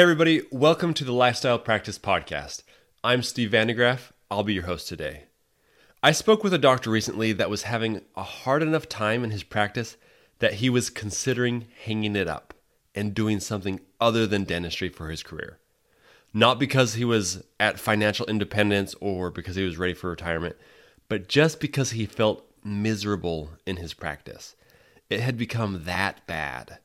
Hey, everybody, welcome to the Lifestyle Practice Podcast. I'm Steve Vandegraff. I'll be your host today. I spoke with a doctor recently that was having a hard enough time in his practice that he was considering hanging it up and doing something other than dentistry for his career. Not because he was at financial independence or because he was ready for retirement, but just because he felt miserable in his practice. It had become that bad.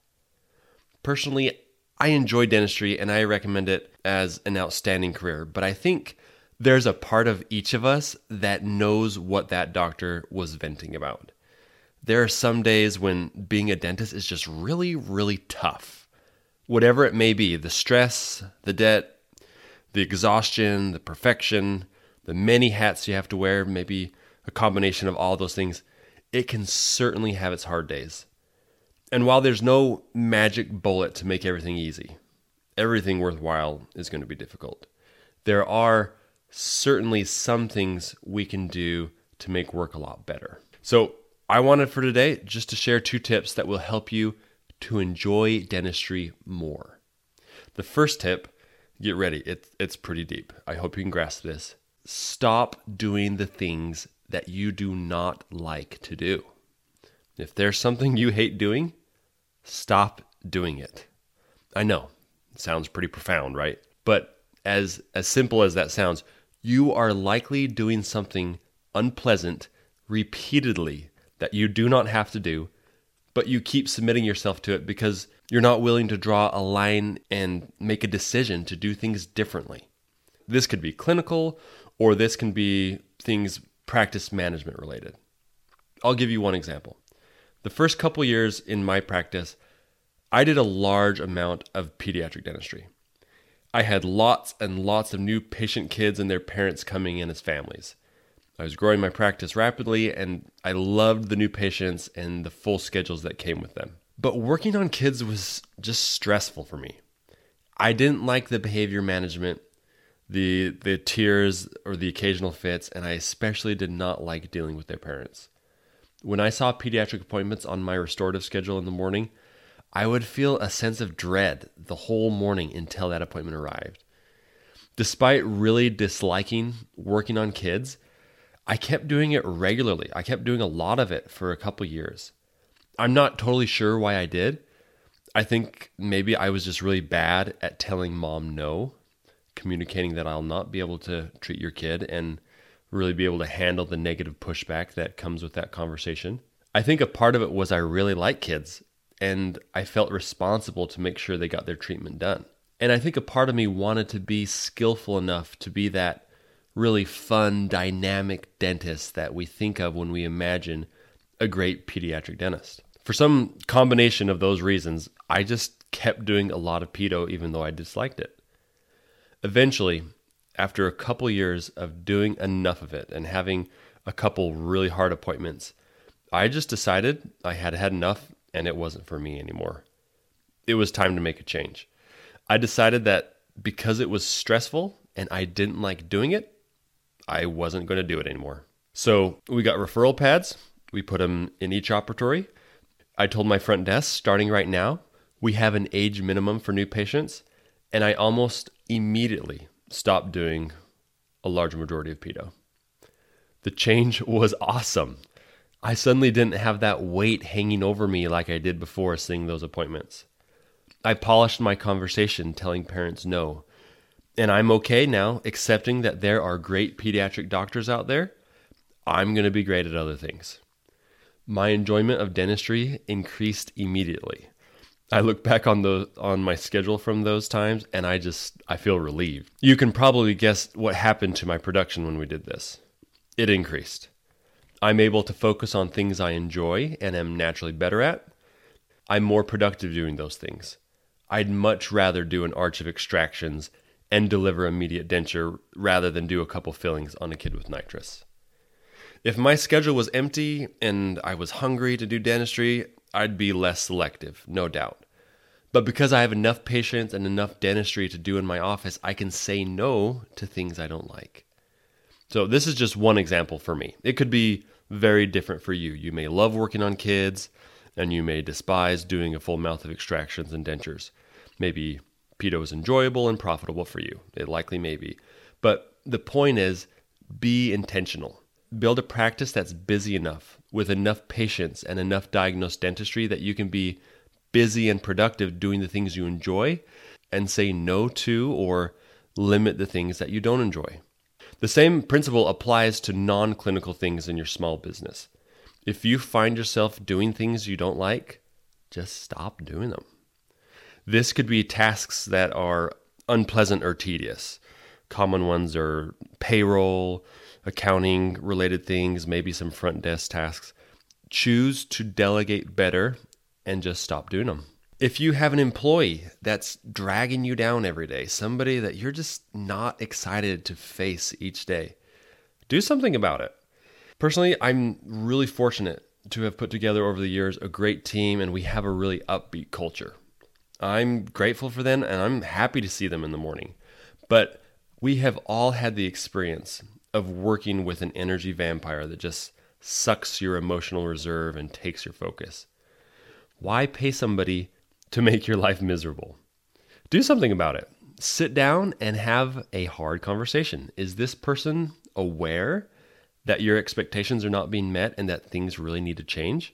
Personally, I enjoy dentistry and I recommend it as an outstanding career, but I think there's a part of each of us that knows what that doctor was venting about. There are some days when being a dentist is just really, really tough. Whatever it may be the stress, the debt, the exhaustion, the perfection, the many hats you have to wear, maybe a combination of all those things, it can certainly have its hard days. And while there's no magic bullet to make everything easy, everything worthwhile is going to be difficult. There are certainly some things we can do to make work a lot better. So, I wanted for today just to share two tips that will help you to enjoy dentistry more. The first tip, get ready, it, it's pretty deep. I hope you can grasp this. Stop doing the things that you do not like to do. If there's something you hate doing, stop doing it. I know, it sounds pretty profound, right? But as as simple as that sounds, you are likely doing something unpleasant repeatedly that you do not have to do, but you keep submitting yourself to it because you're not willing to draw a line and make a decision to do things differently. This could be clinical or this can be things practice management related. I'll give you one example. The first couple years in my practice, I did a large amount of pediatric dentistry. I had lots and lots of new patient kids and their parents coming in as families. I was growing my practice rapidly and I loved the new patients and the full schedules that came with them. But working on kids was just stressful for me. I didn't like the behavior management the the tears or the occasional fits, and I especially did not like dealing with their parents. When I saw pediatric appointments on my restorative schedule in the morning, I would feel a sense of dread the whole morning until that appointment arrived. Despite really disliking working on kids, I kept doing it regularly. I kept doing a lot of it for a couple years. I'm not totally sure why I did. I think maybe I was just really bad at telling mom no communicating that I'll not be able to treat your kid and really be able to handle the negative pushback that comes with that conversation. I think a part of it was I really like kids and I felt responsible to make sure they got their treatment done. And I think a part of me wanted to be skillful enough to be that really fun, dynamic dentist that we think of when we imagine a great pediatric dentist. For some combination of those reasons, I just kept doing a lot of pedo even though I disliked it. Eventually, after a couple years of doing enough of it and having a couple really hard appointments, I just decided I had had enough and it wasn't for me anymore. It was time to make a change. I decided that because it was stressful and I didn't like doing it, I wasn't going to do it anymore. So we got referral pads. We put them in each operatory. I told my front desk, starting right now, we have an age minimum for new patients, and I almost immediately stopped doing a large majority of pedo. The change was awesome. I suddenly didn't have that weight hanging over me like I did before seeing those appointments. I polished my conversation telling parents no. And I'm okay now accepting that there are great pediatric doctors out there. I'm going to be great at other things. My enjoyment of dentistry increased immediately. I look back on the on my schedule from those times and I just I feel relieved. You can probably guess what happened to my production when we did this. It increased. I'm able to focus on things I enjoy and am naturally better at. I'm more productive doing those things. I'd much rather do an arch of extractions and deliver immediate denture rather than do a couple fillings on a kid with nitrous. If my schedule was empty and I was hungry to do dentistry, I'd be less selective, no doubt. But because I have enough patients and enough dentistry to do in my office, I can say no to things I don't like. So, this is just one example for me. It could be very different for you. You may love working on kids, and you may despise doing a full mouth of extractions and dentures. Maybe Pedo is enjoyable and profitable for you. It likely may be. But the point is be intentional. Build a practice that's busy enough with enough patients and enough diagnosed dentistry that you can be busy and productive doing the things you enjoy and say no to or limit the things that you don't enjoy. The same principle applies to non clinical things in your small business. If you find yourself doing things you don't like, just stop doing them. This could be tasks that are unpleasant or tedious. Common ones are payroll, accounting related things, maybe some front desk tasks. Choose to delegate better and just stop doing them. If you have an employee that's dragging you down every day, somebody that you're just not excited to face each day, do something about it. Personally, I'm really fortunate to have put together over the years a great team and we have a really upbeat culture. I'm grateful for them and I'm happy to see them in the morning. But we have all had the experience of working with an energy vampire that just sucks your emotional reserve and takes your focus. Why pay somebody to make your life miserable? Do something about it. Sit down and have a hard conversation. Is this person aware that your expectations are not being met and that things really need to change?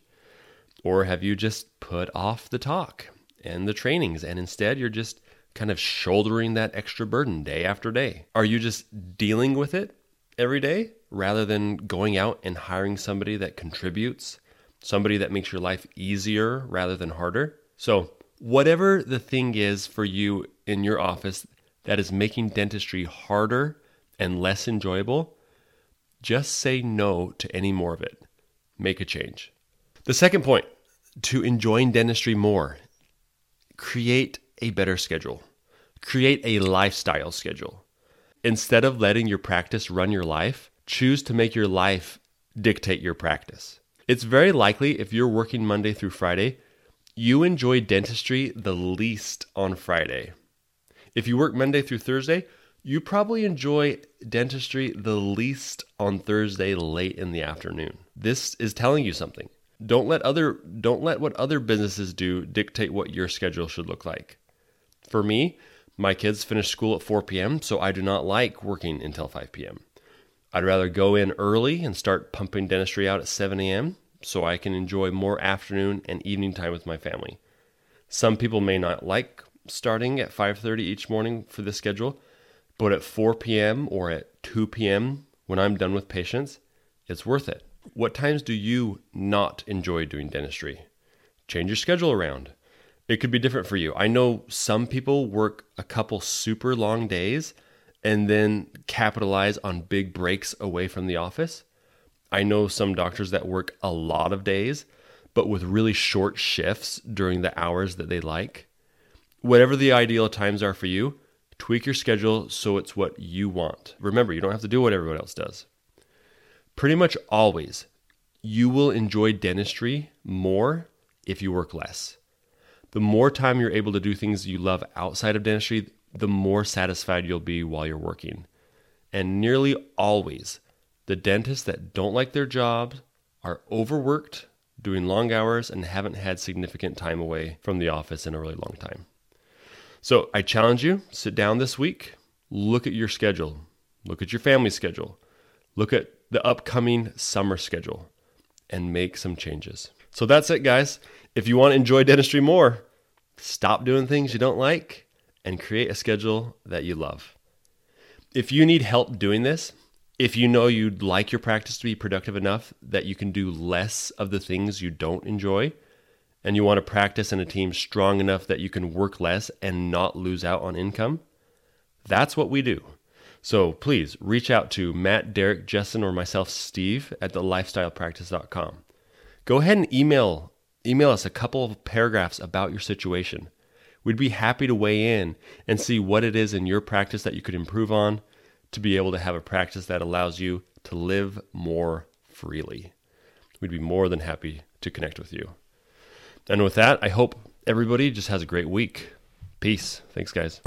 Or have you just put off the talk and the trainings and instead you're just kind of shouldering that extra burden day after day? Are you just dealing with it every day rather than going out and hiring somebody that contributes, somebody that makes your life easier rather than harder? So, whatever the thing is for you in your office that is making dentistry harder and less enjoyable, just say no to any more of it. Make a change. The second point to enjoying dentistry more create a better schedule, create a lifestyle schedule. Instead of letting your practice run your life, choose to make your life dictate your practice. It's very likely if you're working Monday through Friday, you enjoy dentistry the least on Friday. If you work Monday through Thursday, you probably enjoy dentistry the least on Thursday late in the afternoon. This is telling you something. Don't let other don't let what other businesses do dictate what your schedule should look like. For me, my kids finish school at 4 p.m., so I do not like working until 5 p.m. I'd rather go in early and start pumping dentistry out at 7 a.m. so I can enjoy more afternoon and evening time with my family. Some people may not like starting at 5:30 each morning for this schedule, but at 4 p.m. or at 2 p.m., when I'm done with patients, it's worth it. What times do you not enjoy doing dentistry? Change your schedule around. It could be different for you. I know some people work a couple super long days and then capitalize on big breaks away from the office. I know some doctors that work a lot of days, but with really short shifts during the hours that they like. Whatever the ideal times are for you, Tweak your schedule so it's what you want. Remember, you don't have to do what everyone else does. Pretty much always, you will enjoy dentistry more if you work less. The more time you're able to do things you love outside of dentistry, the more satisfied you'll be while you're working. And nearly always, the dentists that don't like their jobs are overworked, doing long hours, and haven't had significant time away from the office in a really long time. So I challenge you sit down this week, look at your schedule, look at your family schedule, look at the upcoming summer schedule, and make some changes. So that's it, guys. If you want to enjoy dentistry more, stop doing things you don't like and create a schedule that you love. If you need help doing this, if you know you'd like your practice to be productive enough that you can do less of the things you don't enjoy, and you want to practice in a team strong enough that you can work less and not lose out on income, that's what we do. So please reach out to Matt, Derek, Justin, or myself, Steve, at thelifestylepractice.com. Go ahead and email email us a couple of paragraphs about your situation. We'd be happy to weigh in and see what it is in your practice that you could improve on to be able to have a practice that allows you to live more freely. We'd be more than happy to connect with you. And with that, I hope everybody just has a great week. Peace. Thanks, guys.